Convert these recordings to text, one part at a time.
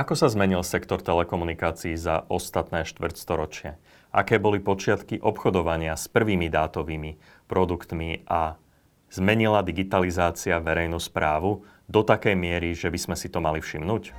Ako sa zmenil sektor telekomunikácií za ostatné štvrťstoročie? Aké boli počiatky obchodovania s prvými dátovými produktmi a zmenila digitalizácia verejnú správu do takej miery, že by sme si to mali všimnúť?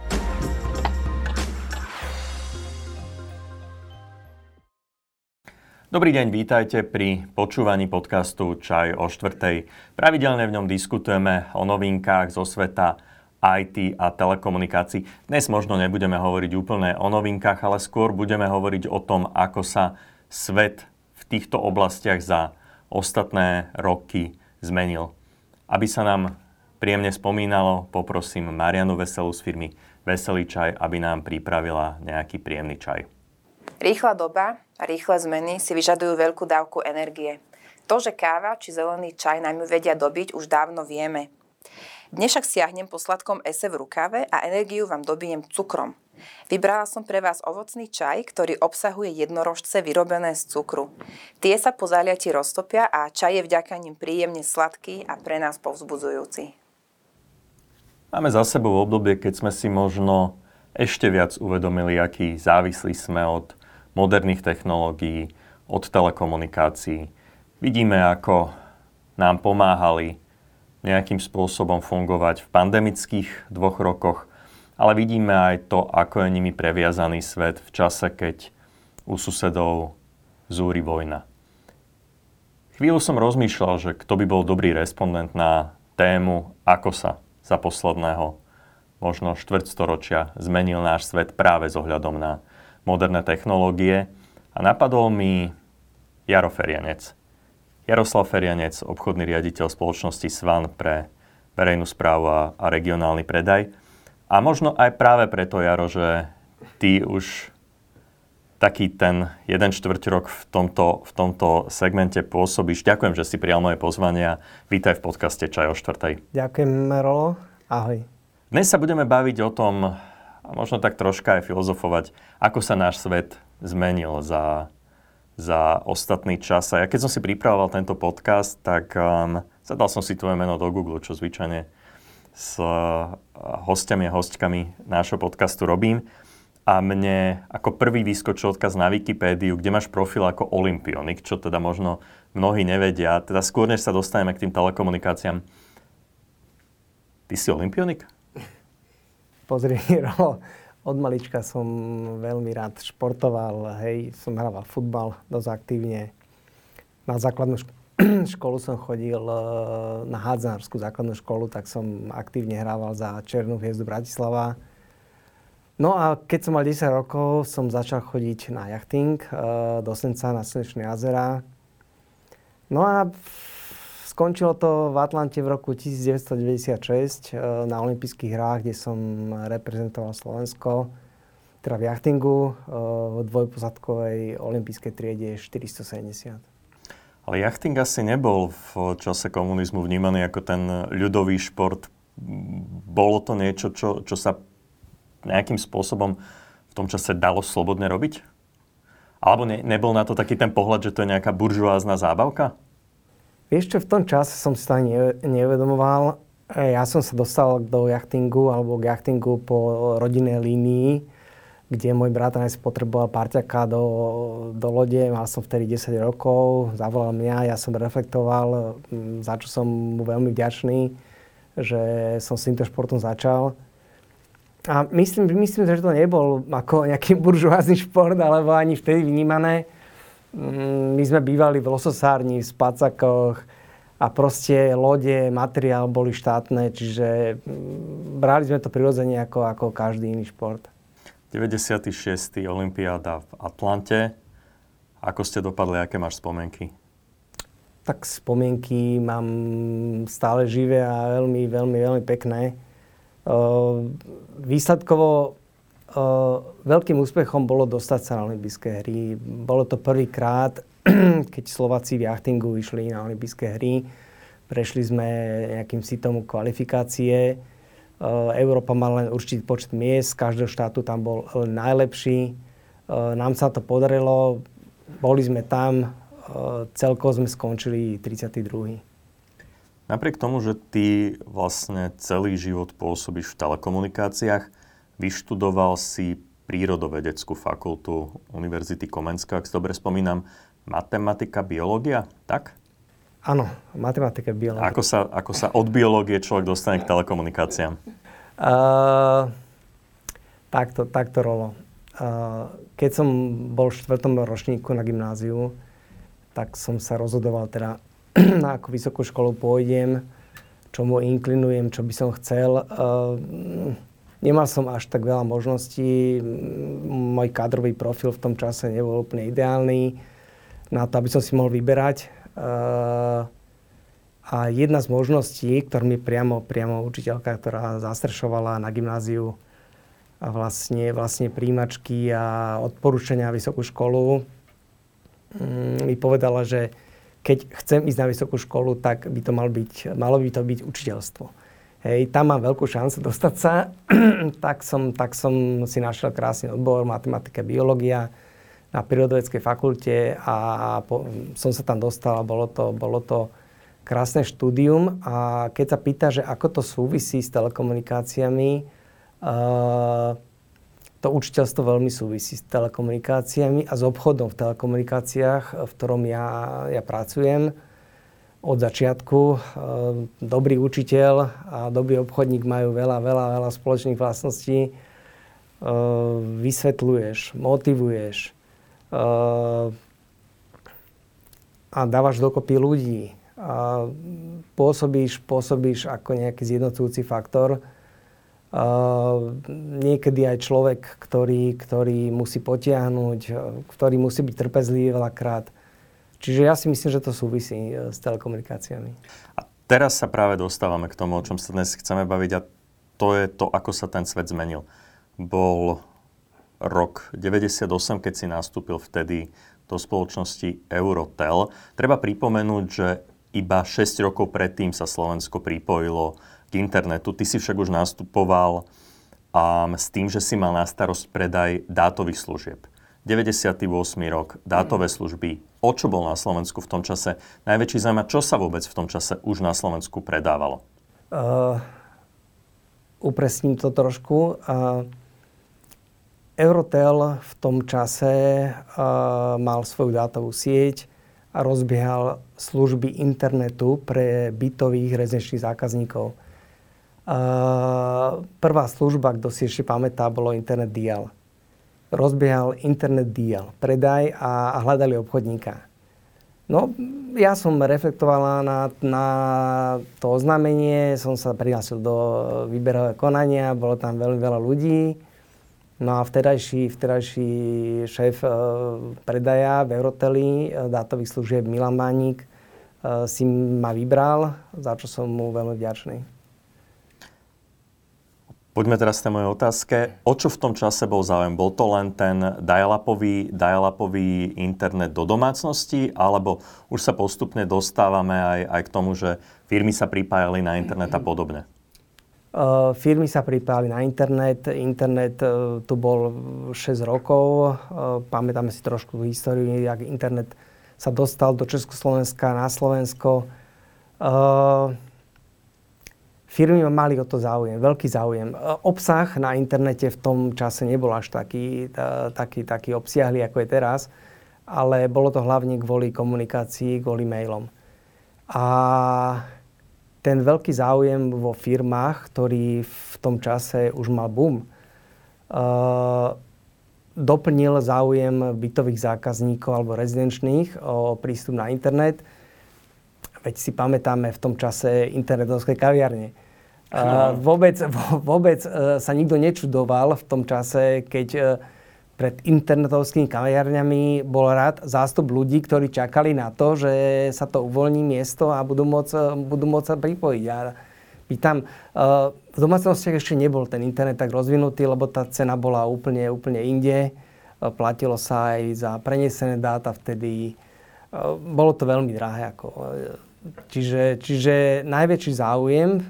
Dobrý deň, vítajte pri počúvaní podcastu Čaj o štvrtej. Pravidelne v ňom diskutujeme o novinkách zo sveta IT a telekomunikácií. Dnes možno nebudeme hovoriť úplne o novinkách, ale skôr budeme hovoriť o tom, ako sa svet v týchto oblastiach za ostatné roky zmenil. Aby sa nám príjemne spomínalo, poprosím Marianu Veselú z firmy Veselý čaj, aby nám pripravila nejaký príjemný čaj. Rýchla doba a rýchle zmeny si vyžadujú veľkú dávku energie. To, že káva či zelený čaj nám ju vedia dobiť, už dávno vieme. Dnes však siahnem po sladkom ese v rukave a energiu vám dobijem cukrom. Vybrala som pre vás ovocný čaj, ktorý obsahuje jednorožce vyrobené z cukru. Tie sa po zaliati roztopia a čaj je vďaka nim príjemne sladký a pre nás povzbudzujúci. Máme za sebou obdobie, keď sme si možno ešte viac uvedomili, aký závislí sme od moderných technológií, od telekomunikácií. Vidíme, ako nám pomáhali nejakým spôsobom fungovať v pandemických dvoch rokoch, ale vidíme aj to, ako je nimi previazaný svet v čase, keď u susedov zúri vojna. Chvíľu som rozmýšľal, že kto by bol dobrý respondent na tému, ako sa za posledného možno štvrťstoročia zmenil náš svet práve s ohľadom na moderné technológie. A napadol mi Jaro Ferianec, Jaroslav Ferianec, obchodný riaditeľ spoločnosti Svan pre verejnú správu a, a regionálny predaj. A možno aj práve preto, Jaro, že ty už taký ten jeden štvrť rok v tomto, v tomto segmente pôsobíš. Ďakujem, že si prijal moje pozvanie a vítaj v podcaste Čaj o štvrtej. Ďakujem, Rolo. Ahoj. Dnes sa budeme baviť o tom, a možno tak troška aj filozofovať, ako sa náš svet zmenil za za ostatný čas. A ja keď som si pripravoval tento podcast, tak um, zadal som si tvoje meno do Google, čo zvyčajne s uh, hostiami a hostkami nášho podcastu robím. A mne ako prvý vyskočil odkaz na Wikipédiu, kde máš profil ako Olympionik, čo teda možno mnohí nevedia. Teda skôr, než sa dostaneme k tým telekomunikáciám. Ty si Olympionik? Pozri, Rolo, od malička som veľmi rád športoval, hej, som hrával futbal dosť aktívne. Na základnú školu som chodil e, na hádzanárskú základnú školu, tak som aktívne hrával za Černú hviezdu Bratislava. No a keď som mal 10 rokov, som začal chodiť na jachting e, do Senca na Slnečné jazera. No a Skončilo to v Atlante v roku 1996 eh, na olympijských hrách, kde som reprezentoval Slovensko, teda v jachtingu eh, v dvojpozadkovej olympijskej triede 470. Ale jachting asi nebol v čase komunizmu vnímaný ako ten ľudový šport. Bolo to niečo, čo, čo sa nejakým spôsobom v tom čase dalo slobodne robiť? Alebo ne, nebol na to taký ten pohľad, že to je nejaká buržoázna zábavka? Vieš čo, v tom čase som si to ani neuvedomoval. E, ja som sa dostal do jachtingu alebo k jachtingu po rodinnej línii, kde môj bratranec potreboval parťaka do, do lode. Mal som vtedy 10 rokov, zavolal mňa, ja som reflektoval, za čo som mu veľmi vďačný, že som s týmto športom začal. A myslím, myslím, že to nebol ako nejaký buržoázny šport, alebo ani vtedy vnímané Mm, my sme bývali v lososárni, v spacakoch a proste lode, materiál boli štátne, čiže mm, brali sme to prirodzene ako, ako každý iný šport. 96. Olympiáda v Atlante. Ako ste dopadli, aké máš spomienky? Tak spomienky mám stále živé a veľmi, veľmi, veľmi pekné. Výsledkovo veľkým úspechom bolo dostať sa na olympijské hry. Bolo to prvýkrát, keď Slováci v jachtingu išli na olympijské hry. Prešli sme nejakým sitom kvalifikácie. Európa mala len určitý počet miest, z každého štátu tam bol najlepší. Nám sa to podarilo, boli sme tam, celkovo sme skončili 32. Napriek tomu, že ty vlastne celý život pôsobíš v telekomunikáciách, vyštudoval si prírodovedeckú fakultu Univerzity Komenska, ak si dobre spomínam. Matematika, biológia, tak? Áno, matematika, biológia. Ako sa, ako sa od biológie človek dostane k telekomunikáciám? Uh, takto, takto rolo. Uh, keď som bol v štvrtom ročníku na gymnáziu, tak som sa rozhodoval teda, na akú vysokú školu pôjdem, čomu inklinujem, čo by som chcel. Uh, nemal som až tak veľa možností. Môj kádrový profil v tom čase nebol úplne ideálny na to, aby som si mohol vyberať. Uh, a jedna z možností, ktorú mi priamo, priamo učiteľka, ktorá zastrešovala na gymnáziu a vlastne, vlastne príjimačky a odporúčania vysokú školu, mm, mi povedala, že keď chcem ísť na vysokú školu, tak by to mal byť, malo by to byť učiteľstvo. Hej, tam mám veľkú šancu dostať sa, tak, som, tak som si našiel krásny odbor, matematika, biológia na prírodovedeckej fakulte a po, som sa tam dostal a bolo to, bolo to krásne štúdium. A keď sa pýta, že ako to súvisí s telekomunikáciami, uh, to učiteľstvo veľmi súvisí s telekomunikáciami a s obchodom v telekomunikáciách, v ktorom ja, ja pracujem od začiatku. Uh, dobrý učiteľ a dobrý obchodník majú veľa, veľa, veľa spoločných vlastností. Uh, vysvetľuješ, motivuješ a dávaš dokopy ľudí a pôsobíš, pôsobíš ako nejaký zjednocujúci faktor. A niekedy aj človek, ktorý, ktorý musí potiahnuť, ktorý musí byť trpezlivý veľakrát. Čiže ja si myslím, že to súvisí e, s telekomunikáciami. A teraz sa práve dostávame k tomu, o čom sa dnes chceme baviť a to je to, ako sa ten svet zmenil. Bol rok 98, keď si nastúpil vtedy do spoločnosti Eurotel. Treba pripomenúť, že iba 6 rokov predtým sa Slovensko pripojilo k internetu. Ty si však už nastupoval um, s tým, že si mal na starosť predaj dátových služieb. 98. rok, dátové služby. O čo bol na Slovensku v tom čase najväčší zájem čo sa vôbec v tom čase už na Slovensku predávalo? Uh, upresním to trošku. Uh, Eurotel v tom čase uh, mal svoju dátovú sieť, a rozbiehal služby internetu pre bytových rezidenčných zákazníkov. Prvá služba, kto si ešte pamätá, bolo internet dial. Rozbiehal internet dial, predaj a, hľadali obchodníka. No, ja som reflektovala na, na to oznámenie, som sa prihlásil do výberového konania, bolo tam veľmi veľa ľudí No a vtedajší, vtedajší šéf e, predaja v Euroteli e, dátových služieb Milan Mánik e, si ma vybral, za čo som mu veľmi vďačný. Poďme teraz k tej mojej otázke. O čo v tom čase bol záujem? Bol to len ten dial-upový, dial-upový internet do domácnosti, alebo už sa postupne dostávame aj, aj k tomu, že firmy sa pripájali na internet a podobne? Uh, firmy sa pripájali na internet. Internet uh, tu bol 6 rokov. Uh, pamätáme si trošku históriu, jak internet sa dostal do Československa, na Slovensko. Firmy mali o to záujem, veľký záujem. Obsah na internete v tom čase nebol až taký, taký, taký obsiahly, ako je teraz, ale bolo to hlavne kvôli komunikácii, kvôli mailom. A ten veľký záujem vo firmách, ktorý v tom čase už mal boom, uh, doplnil záujem bytových zákazníkov alebo rezidenčných o prístup na internet. Veď si pamätáme v tom čase internetovské kaviarne. Uh, vôbec, vôbec uh, sa nikto nečudoval v tom čase, keď uh, pred internetovskými kaviarňami bol rád zástup ľudí, ktorí čakali na to, že sa to uvoľní miesto a budú môcť, budú môcť sa pripojiť. A pýtam, v domácnostiach ešte nebol ten internet tak rozvinutý, lebo tá cena bola úplne, úplne inde. Platilo sa aj za prenesené dáta vtedy. Bolo to veľmi drahé. Ako, čiže, čiže najväčší záujem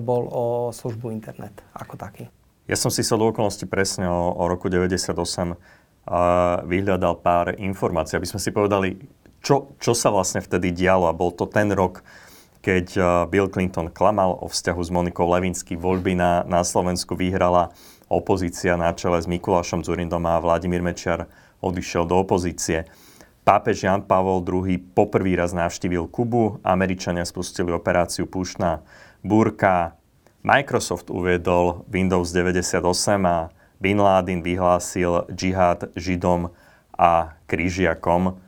bol o službu internet ako taký. Ja som si sa do okolnosti presne o, o roku 98 uh, vyhľadal pár informácií, aby sme si povedali, čo, čo sa vlastne vtedy dialo. A bol to ten rok, keď uh, Bill Clinton klamal o vzťahu s Monikou Levinsky. Voľby na, na Slovensku vyhrala opozícia na čele s Mikulášom Zurindom a Vladimír Mečiar odišiel do opozície. Pápež Jan Pavol II poprvý raz navštívil Kubu, Američania spustili operáciu Púšna búrka, Microsoft uviedol Windows 98 a Bin Laden vyhlásil džihad Židom a krížiakom.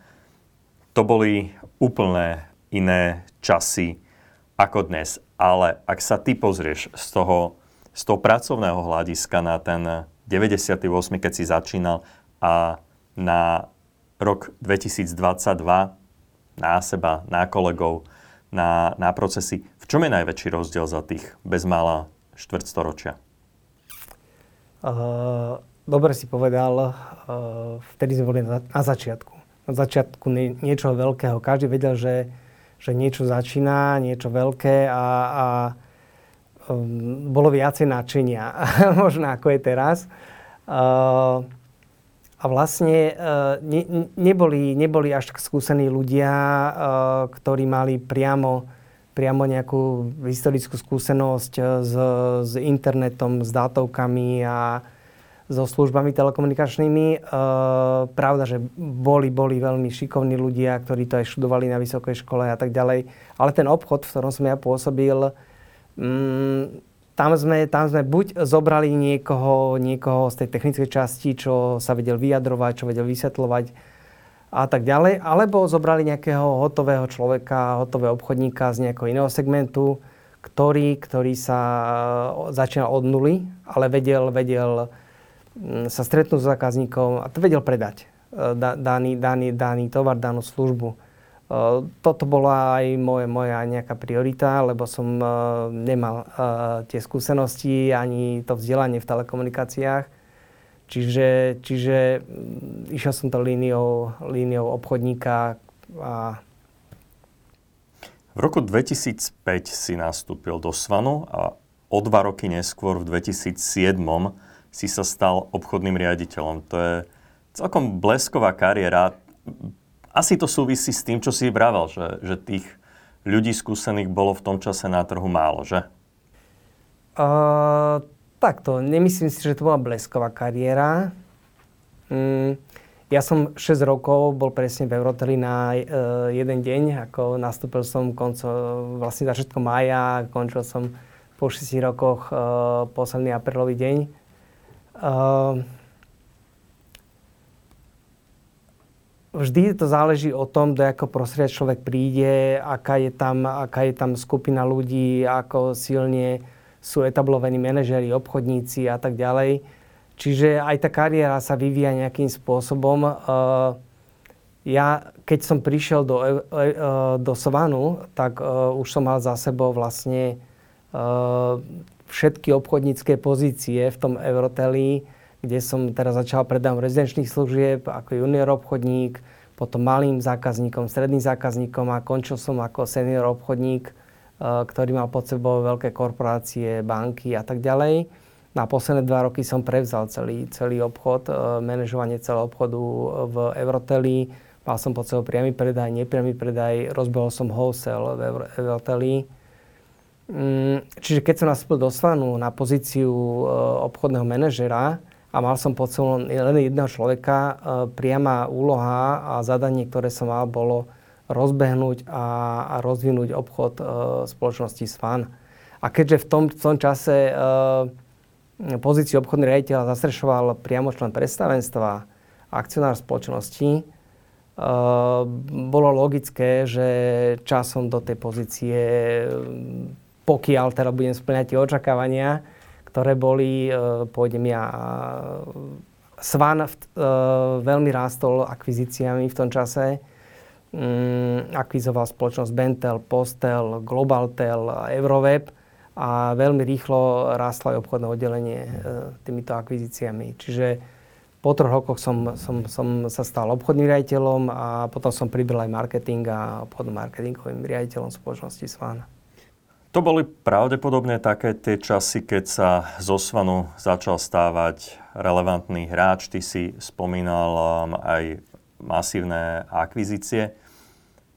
To boli úplne iné časy ako dnes. Ale ak sa ty pozrieš z toho, z toho pracovného hľadiska na ten 98, keď si začínal a na rok 2022 na seba, na kolegov, na, na procesy. V čom je najväčší rozdiel za tých bezmála štvrtstoročia? Uh, dobre si povedal, uh, vtedy sme boli na, na začiatku. Na začiatku nie, niečo veľkého. Každý vedel, že, že niečo začína, niečo veľké a, a um, bolo viacej načenia, možno ako je teraz. Uh, a vlastne uh, ne, neboli, neboli až tak skúsení ľudia, uh, ktorí mali priamo, priamo nejakú historickú skúsenosť s, s internetom, s dátovkami a so službami telekomunikačnými. Pravda, že boli, boli veľmi šikovní ľudia, ktorí to aj študovali na vysokej škole a tak ďalej. Ale ten obchod, v ktorom som ja pôsobil, um, tam sme, tam sme buď zobrali niekoho, niekoho z tej technickej časti, čo sa vedel vyjadrovať, čo vedel vysvetľovať a tak ďalej, alebo zobrali nejakého hotového človeka, hotového obchodníka z nejakého iného segmentu, ktorý, ktorý sa začínal od nuly, ale vedel, vedel mm, sa stretnúť s zákazníkom a vedel predať e, daný, daný, daný tovar, danú službu. Toto bola aj moje, moja nejaká priorita, lebo som nemal tie skúsenosti ani to vzdelanie v telekomunikáciách. Čiže, čiže mm, išiel som to líniou, líniou obchodníka a v roku 2005 si nastúpil do Svanu a o dva roky neskôr v 2007 si sa stal obchodným riaditeľom. To je celkom blesková kariéra asi to súvisí s tým, čo si vravel, že, že tých ľudí skúsených bolo v tom čase na trhu málo, že? Uh, takto, nemyslím si, že to bola blesková kariéra. Mm, ja som 6 rokov bol presne v Euroteli na uh, jeden deň, ako nastúpil som konco, vlastne začiatkom mája, končil som po 6 rokoch uh, posledný aprílový deň. Uh, vždy to záleží o tom, do akého prostredia človek príde, aká je, tam, aká je tam skupina ľudí, ako silne sú etablovaní manažeri, obchodníci a tak ďalej. Čiže aj tá kariéra sa vyvíja nejakým spôsobom. Uh, ja, keď som prišiel do, uh, do Svanu, tak už som mal za sebou vlastne všetky obchodnícke pozície v tom Euroteli, kde som teraz začal predám rezidenčných služieb ako junior obchodník, potom malým zákazníkom, stredným zákazníkom a končil som ako senior obchodník, e, ktorý mal pod sebou veľké korporácie, banky a tak ďalej. Na posledné dva roky som prevzal celý, celý obchod, e, manažovanie celého obchodu v Euroteli. Mal som pod sebou priamy predaj, nepriamy predaj, rozbehol som wholesale v Euroteli. Mm, čiže keď som nastúpil do Slanu na pozíciu e, obchodného manažera, a mal som pod sebou len jedného človeka. E, priama úloha a zadanie, ktoré som mal, bolo rozbehnúť a, a rozvinúť obchod e, spoločnosti SFAN. A keďže v tom, v tom čase e, pozíciu obchodný riaditeľ zastrešoval priamo člen predstavenstva akcionár spoločnosti, e, bolo logické, že časom do tej pozície, pokiaľ teda budem splňať tie očakávania, ktoré boli, e, pôjdem ja, Svan e, veľmi rástol akvizíciami v tom čase. Mm, akvizoval spoločnosť Bentel, Postel, Globaltel, Euroveb a veľmi rýchlo rástlo aj obchodné oddelenie e, týmito akvizíciami. Čiže po troch rokoch som, som, som sa stal obchodným riaditeľom a potom som pribral aj marketing a obchodným marketingovým riaditeľom spoločnosti Svan. To boli pravdepodobne také tie časy, keď sa zo Svanu začal stávať relevantný hráč. Ty si spomínal um, aj masívne akvizície.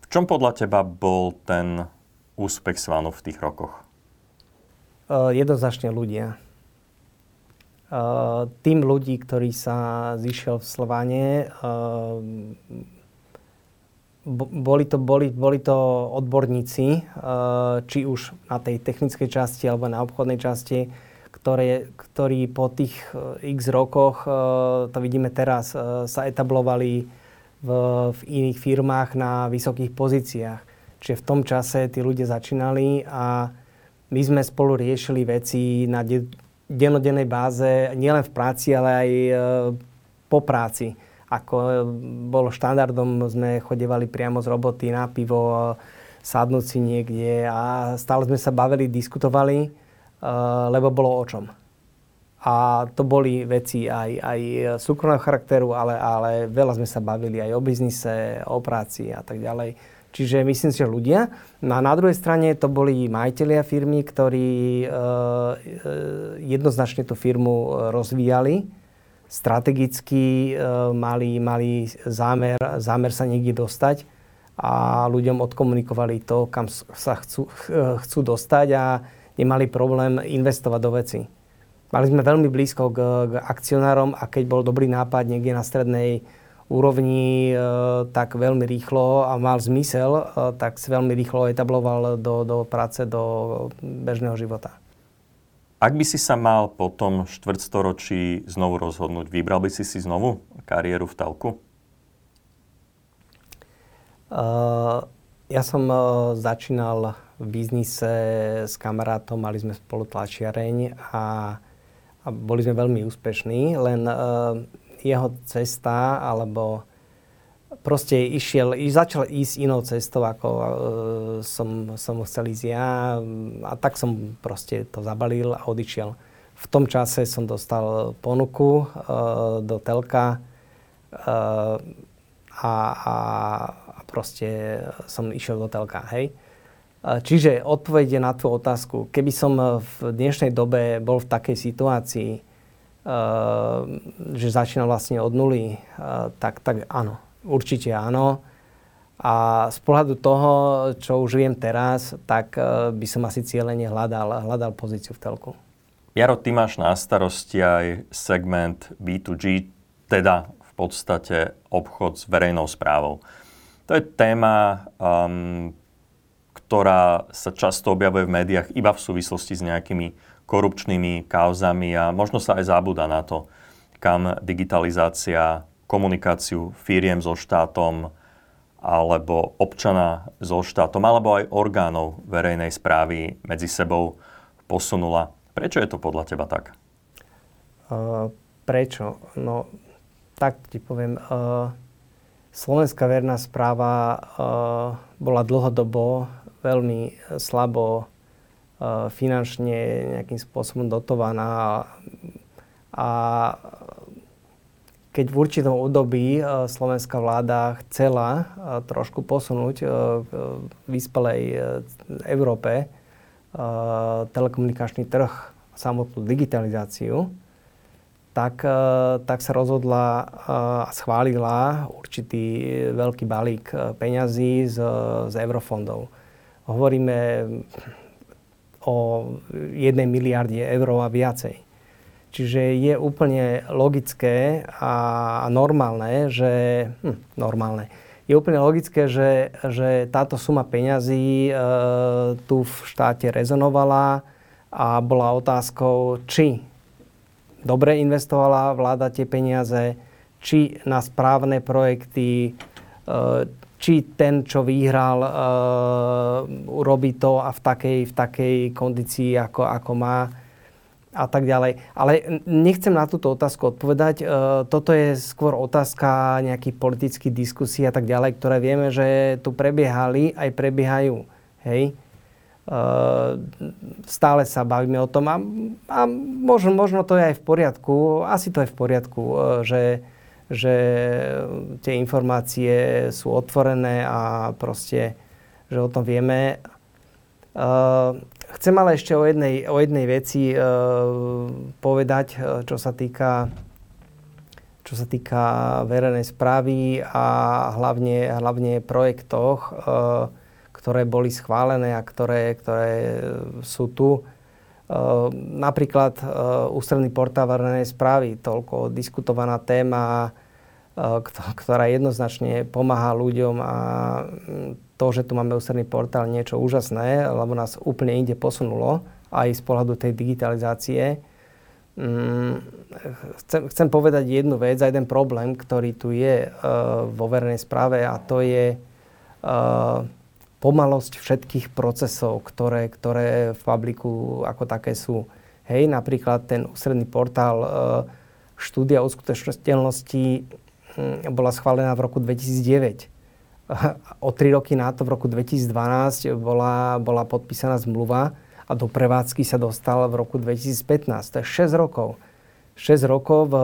V čom podľa teba bol ten úspech Svanu v tých rokoch? Uh, jednoznačne ľudia. tým ľudí, ktorý sa zišiel v Slovane, boli to, boli, boli to odborníci, či už na tej technickej časti alebo na obchodnej časti, ktoré, ktorí po tých x rokoch, to vidíme teraz, sa etablovali v, v iných firmách na vysokých pozíciách. Čiže v tom čase tí ľudia začínali a my sme spolu riešili veci na de- denodennej báze, nielen v práci, ale aj po práci. Ako e, bolo štandardom, sme chodevali priamo z roboty na pivo, sadnúť si niekde a stále sme sa bavili, diskutovali, e, lebo bolo o čom. A to boli veci aj, aj súkromného charakteru, ale, ale veľa sme sa bavili aj o biznise, o práci a tak ďalej. Čiže myslím si, že ľudia. No a na druhej strane to boli majiteľia firmy, ktorí e, e, jednoznačne tú firmu rozvíjali. Strategicky e, mali, mali zámer, zámer sa niekde dostať a ľuďom odkomunikovali to, kam sa chcú, e, chcú dostať a nemali problém investovať do veci. Mali sme veľmi blízko k, k akcionárom a keď bol dobrý nápad niekde na strednej úrovni, e, tak veľmi rýchlo a mal zmysel, tak si veľmi rýchlo etabloval do, do práce, do bežného života. Ak by si sa mal po tom štvrtstoročí znovu rozhodnúť, vybral by si si znovu kariéru v telku? Uh, ja som uh, začínal v biznise s kamarátom, mali sme spolu tlačiareň a, a boli sme veľmi úspešní, len uh, jeho cesta, alebo proste išiel, začal ísť inou cestou, ako uh, som, som chcel ísť ja a tak som proste to zabalil a odišiel. V tom čase som dostal ponuku uh, do telka uh, a, a, a proste som išiel do telka, hej. Čiže odpovede na tú otázku. Keby som v dnešnej dobe bol v takej situácii, že začína vlastne od nuly, tak, tak áno, určite áno. A z pohľadu toho, čo už viem teraz, tak ehm, by som asi cieľene hľadal, hľadal pozíciu v telku. Jaro, ty máš na starosti aj segment B2G, teda v podstate obchod s verejnou správou. To je téma, um, ktorá sa často objavuje v médiách iba v súvislosti s nejakými korupčnými kauzami a možno sa aj zabúda na to, kam digitalizácia komunikáciu firiem so štátom alebo občana so štátom alebo aj orgánov verejnej správy medzi sebou posunula. Prečo je to podľa teba tak? Uh, prečo? No, tak ti poviem. Uh, Slovenská verná správa uh, bola dlhodobo veľmi slabo Eh, finančne nejakým spôsobom dotovaná a keď v určitom období eh, slovenská vláda chcela eh, trošku posunúť v vyspelej Európe telekomunikačný trh, samotnú digitalizáciu, tak, tak sa rozhodla a schválila určitý veľký balík peňazí z, z eurofondov. Hovoríme o jednej miliarde eur a viacej. Čiže je úplne logické a normálne, že... Hm, normálne. Je úplne logické, že, že táto suma peňazí e, tu v štáte rezonovala a bola otázkou, či dobre investovala vláda tie peniaze, či na správne projekty, e, či ten, čo vyhral, uh, urobí to a v takej, v takej kondícii, ako, ako má a tak ďalej. Ale nechcem na túto otázku odpovedať. Uh, toto je skôr otázka nejakých politických diskusí a tak ďalej, ktoré vieme, že tu prebiehali, aj prebiehajú. Hej? Uh, stále sa bavíme o tom a, a možno, možno to je aj v poriadku, asi to je v poriadku, uh, že že tie informácie sú otvorené a proste, že o tom vieme. Chcem ale ešte o jednej, o jednej veci uh, povedať, uh, čo sa týka čo sa týka verejnej správy a hlavne, hlavne projektoch, ktoré boli schválené a ktoré, ktoré sú tu. napríklad ústredný portál verejnej správy, toľko diskutovaná téma, ktorá jednoznačne pomáha ľuďom a mm, to, že tu máme ústredný portál, niečo úžasné, lebo nás úplne inde posunulo aj z pohľadu tej digitalizácie. Mm, chcem, chcem povedať jednu vec a jeden problém, ktorý tu je vo verejnej správe a to je pomalosť všetkých procesov, ktoré, ktoré v publiku ako také sú. Hej, napríklad ten ústredný portál e, štúdia skutočnosti hm, bola schválená v roku 2009. O tri roky na to, v roku 2012, bola, bola podpísaná zmluva a do prevádzky sa dostal v roku 2015. To je 6 rokov. 6 rokov v,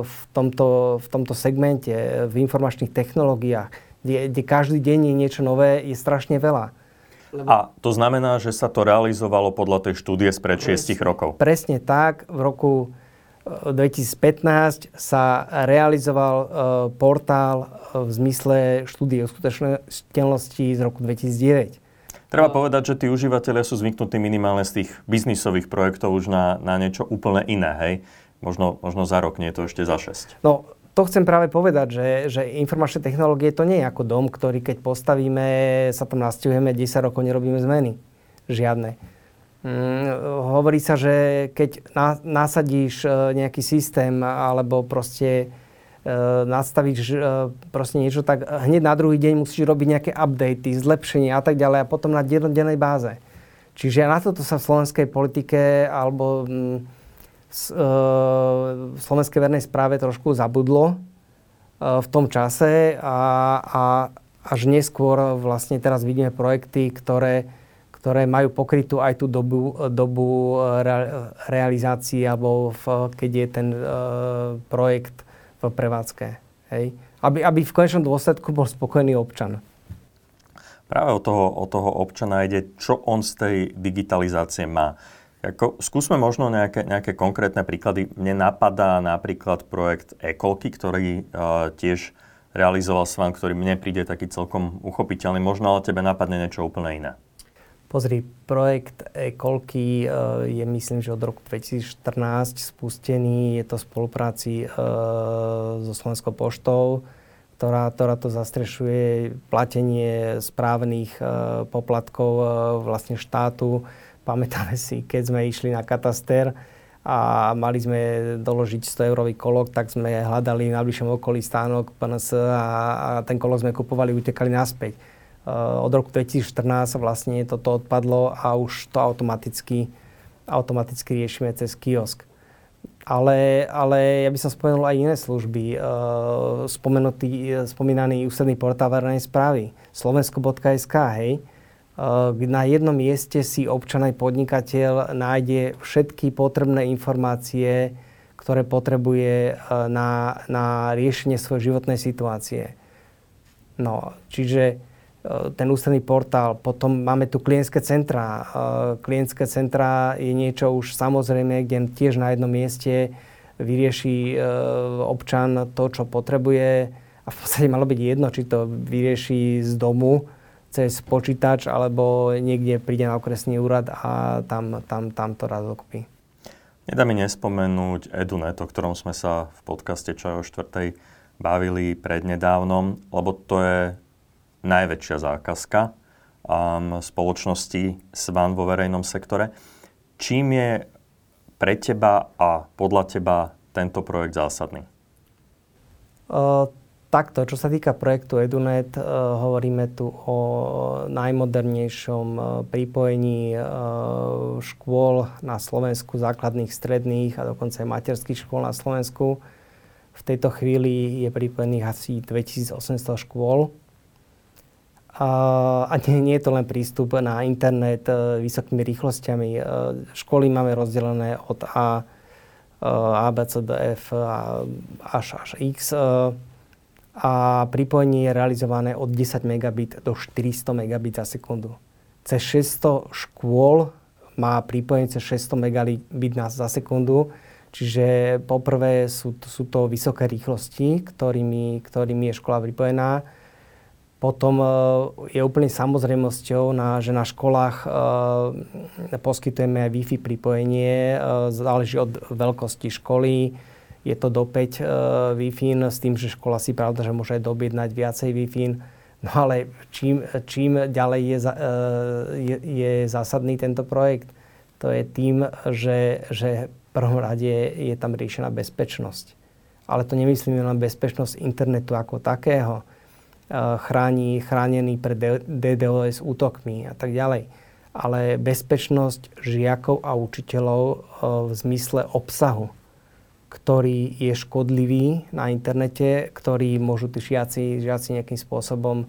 v, tomto, v tomto segmente, v informačných technológiách kde, kde každý deň je niečo nové, je strašne veľa. Lebo... A to znamená, že sa to realizovalo podľa tej štúdie spred 6 rokov? Presne tak. V roku 2015 e, sa realizoval uh, portál uh, v zmysle štúdie o skutočnosti z roku 2009. Treba povedať, že tí užívateľia sú zvyknutí minimálne z tých biznisových projektov už na, na niečo úplne iné, hej? Možno, možno za rok, nie je to ešte za 6. No, to chcem práve povedať, že, že informačné technológie to nie je ako dom, ktorý keď postavíme, sa tam nastihujeme, 10 rokov nerobíme zmeny. Žiadne. Mm, hovorí sa, že keď na, nasadíš e, nejaký systém alebo proste e, nastavíš e, proste niečo, tak hneď na druhý deň musíš robiť nejaké updaty, zlepšenia a tak ďalej a potom na dennej báze. Čiže na toto sa v slovenskej politike alebo mm, v slovenskej vernej správe trošku zabudlo v tom čase a, a až neskôr vlastne teraz vidíme projekty, ktoré, ktoré majú pokrytú aj tú dobu, dobu re, realizácie alebo v, keď je ten uh, projekt v prevádzke. Hej? Aby, aby v konečnom dôsledku bol spokojný občan. Práve o toho, o toho občana ide, čo on z tej digitalizácie má. Ako, skúsme možno nejaké, nejaké konkrétne príklady. Mne napadá napríklad projekt Ekolky, ktorý uh, tiež realizoval s ktorý mne príde taký celkom uchopiteľný. Možno ale tebe napadne niečo úplne iné. Pozri, projekt Ekolky uh, je myslím, že od roku 2014 spustený. Je to v spolupráci uh, so Slovenskou poštou, ktorá, ktorá to zastrešuje platenie správnych uh, poplatkov vlastne štátu Pamätáme si, keď sme išli na kataster a mali sme doložiť 100 eurový kolok, tak sme hľadali v najbližšom okolí stánok PNS a, a ten kolok sme kupovali, utekali naspäť. Uh, od roku 2014 vlastne toto odpadlo a už to automaticky, automaticky riešime cez kiosk. Ale, ale ja by som spomenul aj iné služby. Uh, spomenutý, spomínaný ústredný portál verejnej správy. Slovensko.sk, hej Eh, na jednom mieste si občan aj podnikateľ nájde všetky potrebné informácie, ktoré potrebuje eh, na, na riešenie svojej životnej situácie. No, čiže eh, ten ústredný portál, potom máme tu klientské centra. Klientské centra je niečo už samozrejme, kde tiež na jednom mieste vyrieši občan to, čo potrebuje a v podstate malo byť jedno, či to vyrieši z domu, cez počítač alebo niekde príde na okresný úrad a tam, tam, tam to raz dokupí. Nedá mi nespomenúť Edunet, o ktorom sme sa v podcaste Čaj o štvrtej bavili prednedávnom, lebo to je najväčšia zákazka um, spoločnosti SVAN vo verejnom sektore. Čím je pre teba a podľa teba tento projekt zásadný? Uh, Takto, čo sa týka projektu EduNet, uh, hovoríme tu o najmodernejšom uh, pripojení uh, škôl na Slovensku, základných, stredných a dokonca aj materských škôl na Slovensku. V tejto chvíli je pripojených asi 2800 škôl. A nie, nie je to len prístup na internet vysokými rýchlosťami. Školy máme rozdelené od A, A, B, C, D, F až, až X a pripojenie je realizované od 10 megabit do 400 megabit za sekundu. Cez 600 škôl má pripojenie cez 600 megabit za sekundu, čiže poprvé sú, sú to vysoké rýchlosti, ktorými, ktorými je škola pripojená. Potom je úplne samozrejmosťou, na, že na školách poskytujeme aj Wi-Fi pripojenie. Záleží od veľkosti školy. Je to do 5 Wi-Fi s tým, že škola si pravda, že môže aj dobiednať viacej Wi-Fi. No ale čím, čím ďalej je, je, je zásadný tento projekt, to je tým, že, že v prvom rade je tam riešená bezpečnosť ale to nemyslíme len bezpečnosť internetu ako takého, chráni, chránený pred DDoS útokmi a tak ďalej. Ale bezpečnosť žiakov a učiteľov v zmysle obsahu, ktorý je škodlivý na internete, ktorý môžu tí žiaci, žiaci nejakým spôsobom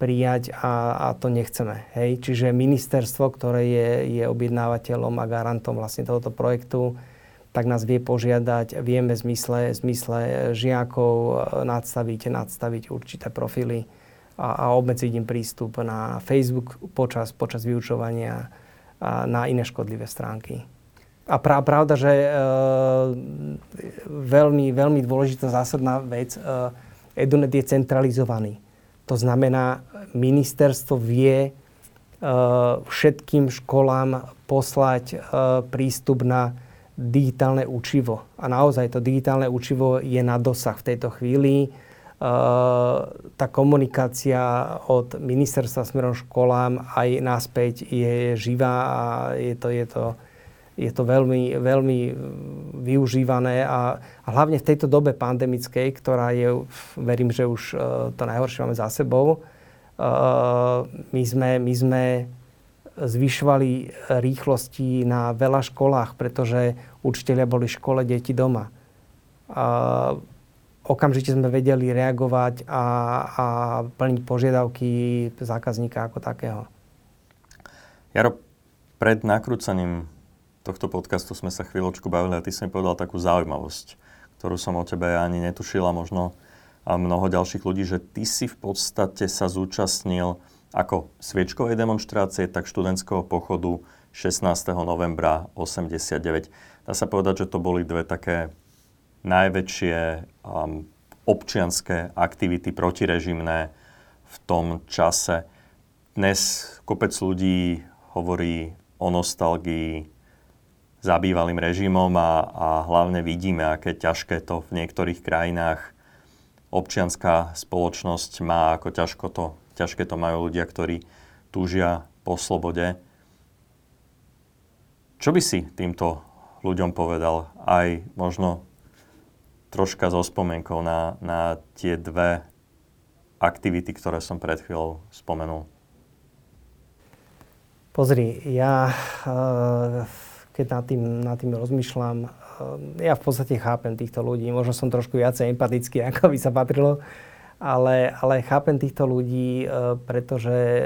prijať a, a to nechceme. Hej? Čiže ministerstvo, ktoré je, je objednávateľom a garantom vlastne tohoto projektu, tak nás vie požiadať, vieme v zmysle, v zmysle žiakov e, nadstaviť, nadstaviť určité profily a, a obmedziť im prístup na Facebook počas, počas vyučovania a na iné škodlivé stránky. A pra, pravda, že e, veľmi, veľmi dôležitá zásadná vec, e, Edunet je centralizovaný. To znamená, ministerstvo vie e, všetkým školám poslať e, prístup na digitálne učivo. A naozaj to digitálne učivo je na dosah v tejto chvíli. Uh, tá komunikácia od ministerstva smerom školám aj naspäť je živá a je to, je to, je to veľmi, veľmi využívané a, a hlavne v tejto dobe pandemickej, ktorá je, verím, že už uh, to najhoršie máme za sebou, uh, my sme, my sme zvyšovali rýchlosti na veľa školách, pretože učiteľia boli v škole, deti doma. A okamžite sme vedeli reagovať a, a plniť požiadavky zákazníka ako takého. Jaro, pred nakrúcaním tohto podcastu sme sa chvíľočku bavili a ty si mi povedal takú zaujímavosť, ktorú som o tebe ani netušila, možno a mnoho ďalších ľudí, že ty si v podstate sa zúčastnil ako sviečkovej demonstrácie, tak študentského pochodu 16. novembra 89. Dá sa povedať, že to boli dve také najväčšie um, občianské aktivity protirežimné v tom čase. Dnes kopec ľudí hovorí o nostalgii za bývalým režimom a, a hlavne vidíme, aké ťažké to v niektorých krajinách občianská spoločnosť má, ako ťažko to ťažké to majú ľudia, ktorí túžia po slobode. Čo by si týmto ľuďom povedal? Aj možno troška so spomienkou na, na tie dve aktivity, ktoré som pred chvíľou spomenul. Pozri, ja eh, keď nad tým, nad tým rozmýšľam, eh, ja v podstate chápem týchto ľudí. Možno som trošku viacej empatický, ako by sa patrilo ale, ale chápem týchto ľudí, e, pretože e,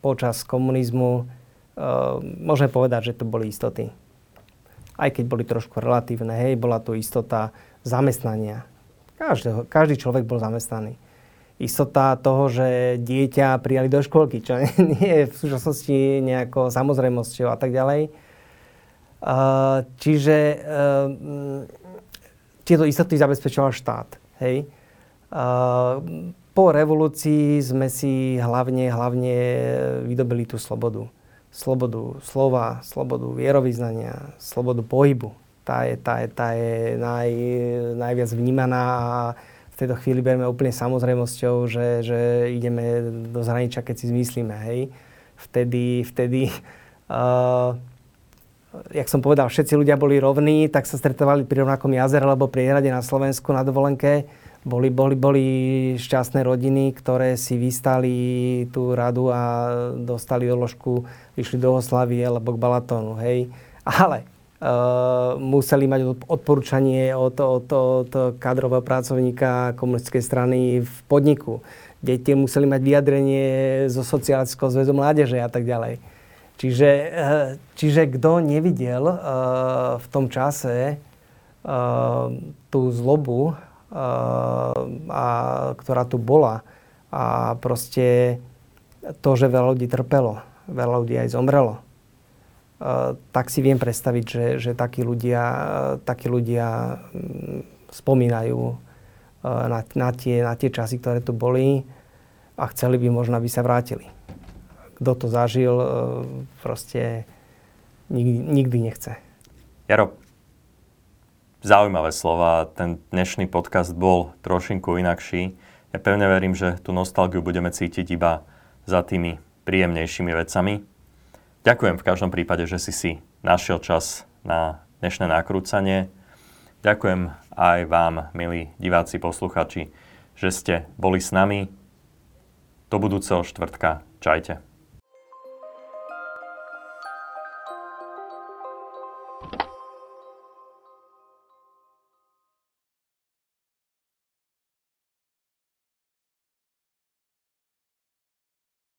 počas komunizmu e, môžeme povedať, že to boli istoty. Aj keď boli trošku relatívne, hej, bola tu istota zamestnania. Každý, každý človek bol zamestnaný. Istota toho, že dieťa prijali do školky, čo nie je v súčasnosti nejako samozrejmosťou a tak ďalej. Čiže tieto istoty zabezpečoval štát. Hej po revolúcii sme si hlavne, hlavne vydobili tú slobodu. Slobodu slova, slobodu vierovýznania, slobodu pohybu. Tá je, tá je, tá je naj, najviac vnímaná a v tejto chvíli berieme úplne samozrejmosťou, že, že ideme do zahraničia, keď si zmyslíme. Hej. Vtedy, vtedy uh, jak som povedal, všetci ľudia boli rovní, tak sa stretovali pri rovnakom jazere alebo pri hrade na Slovensku na dovolenke boli, boli, boli šťastné rodiny, ktoré si vystali tú radu a dostali odložku, išli do Oslavy alebo k Balatónu, hej. Ale uh, museli mať odporúčanie od, od, od kadrového pracovníka komunistickej strany v podniku. Deti museli mať vyjadrenie zo sociálneho zväzu mládeže a tak ďalej. Čiže, uh, čiže kto nevidel uh, v tom čase tú zlobu a, ktorá tu bola. A proste to, že veľa ľudí trpelo, veľa ľudí aj zomrelo, tak si viem predstaviť, že, že takí ľudia, takí ľudia mm, spomínajú na, na, tie, na tie časy, ktoré tu boli. a chceli by možno, aby sa vrátili. Kto to zažil, proste nikdy, nikdy nechce. Jaro, zaujímavé slova. Ten dnešný podcast bol trošinku inakší. Ja pevne verím, že tú nostalgiu budeme cítiť iba za tými príjemnejšími vecami. Ďakujem v každom prípade, že si si našiel čas na dnešné nakrúcanie. Ďakujem aj vám, milí diváci, posluchači, že ste boli s nami. Do budúceho štvrtka. Čajte.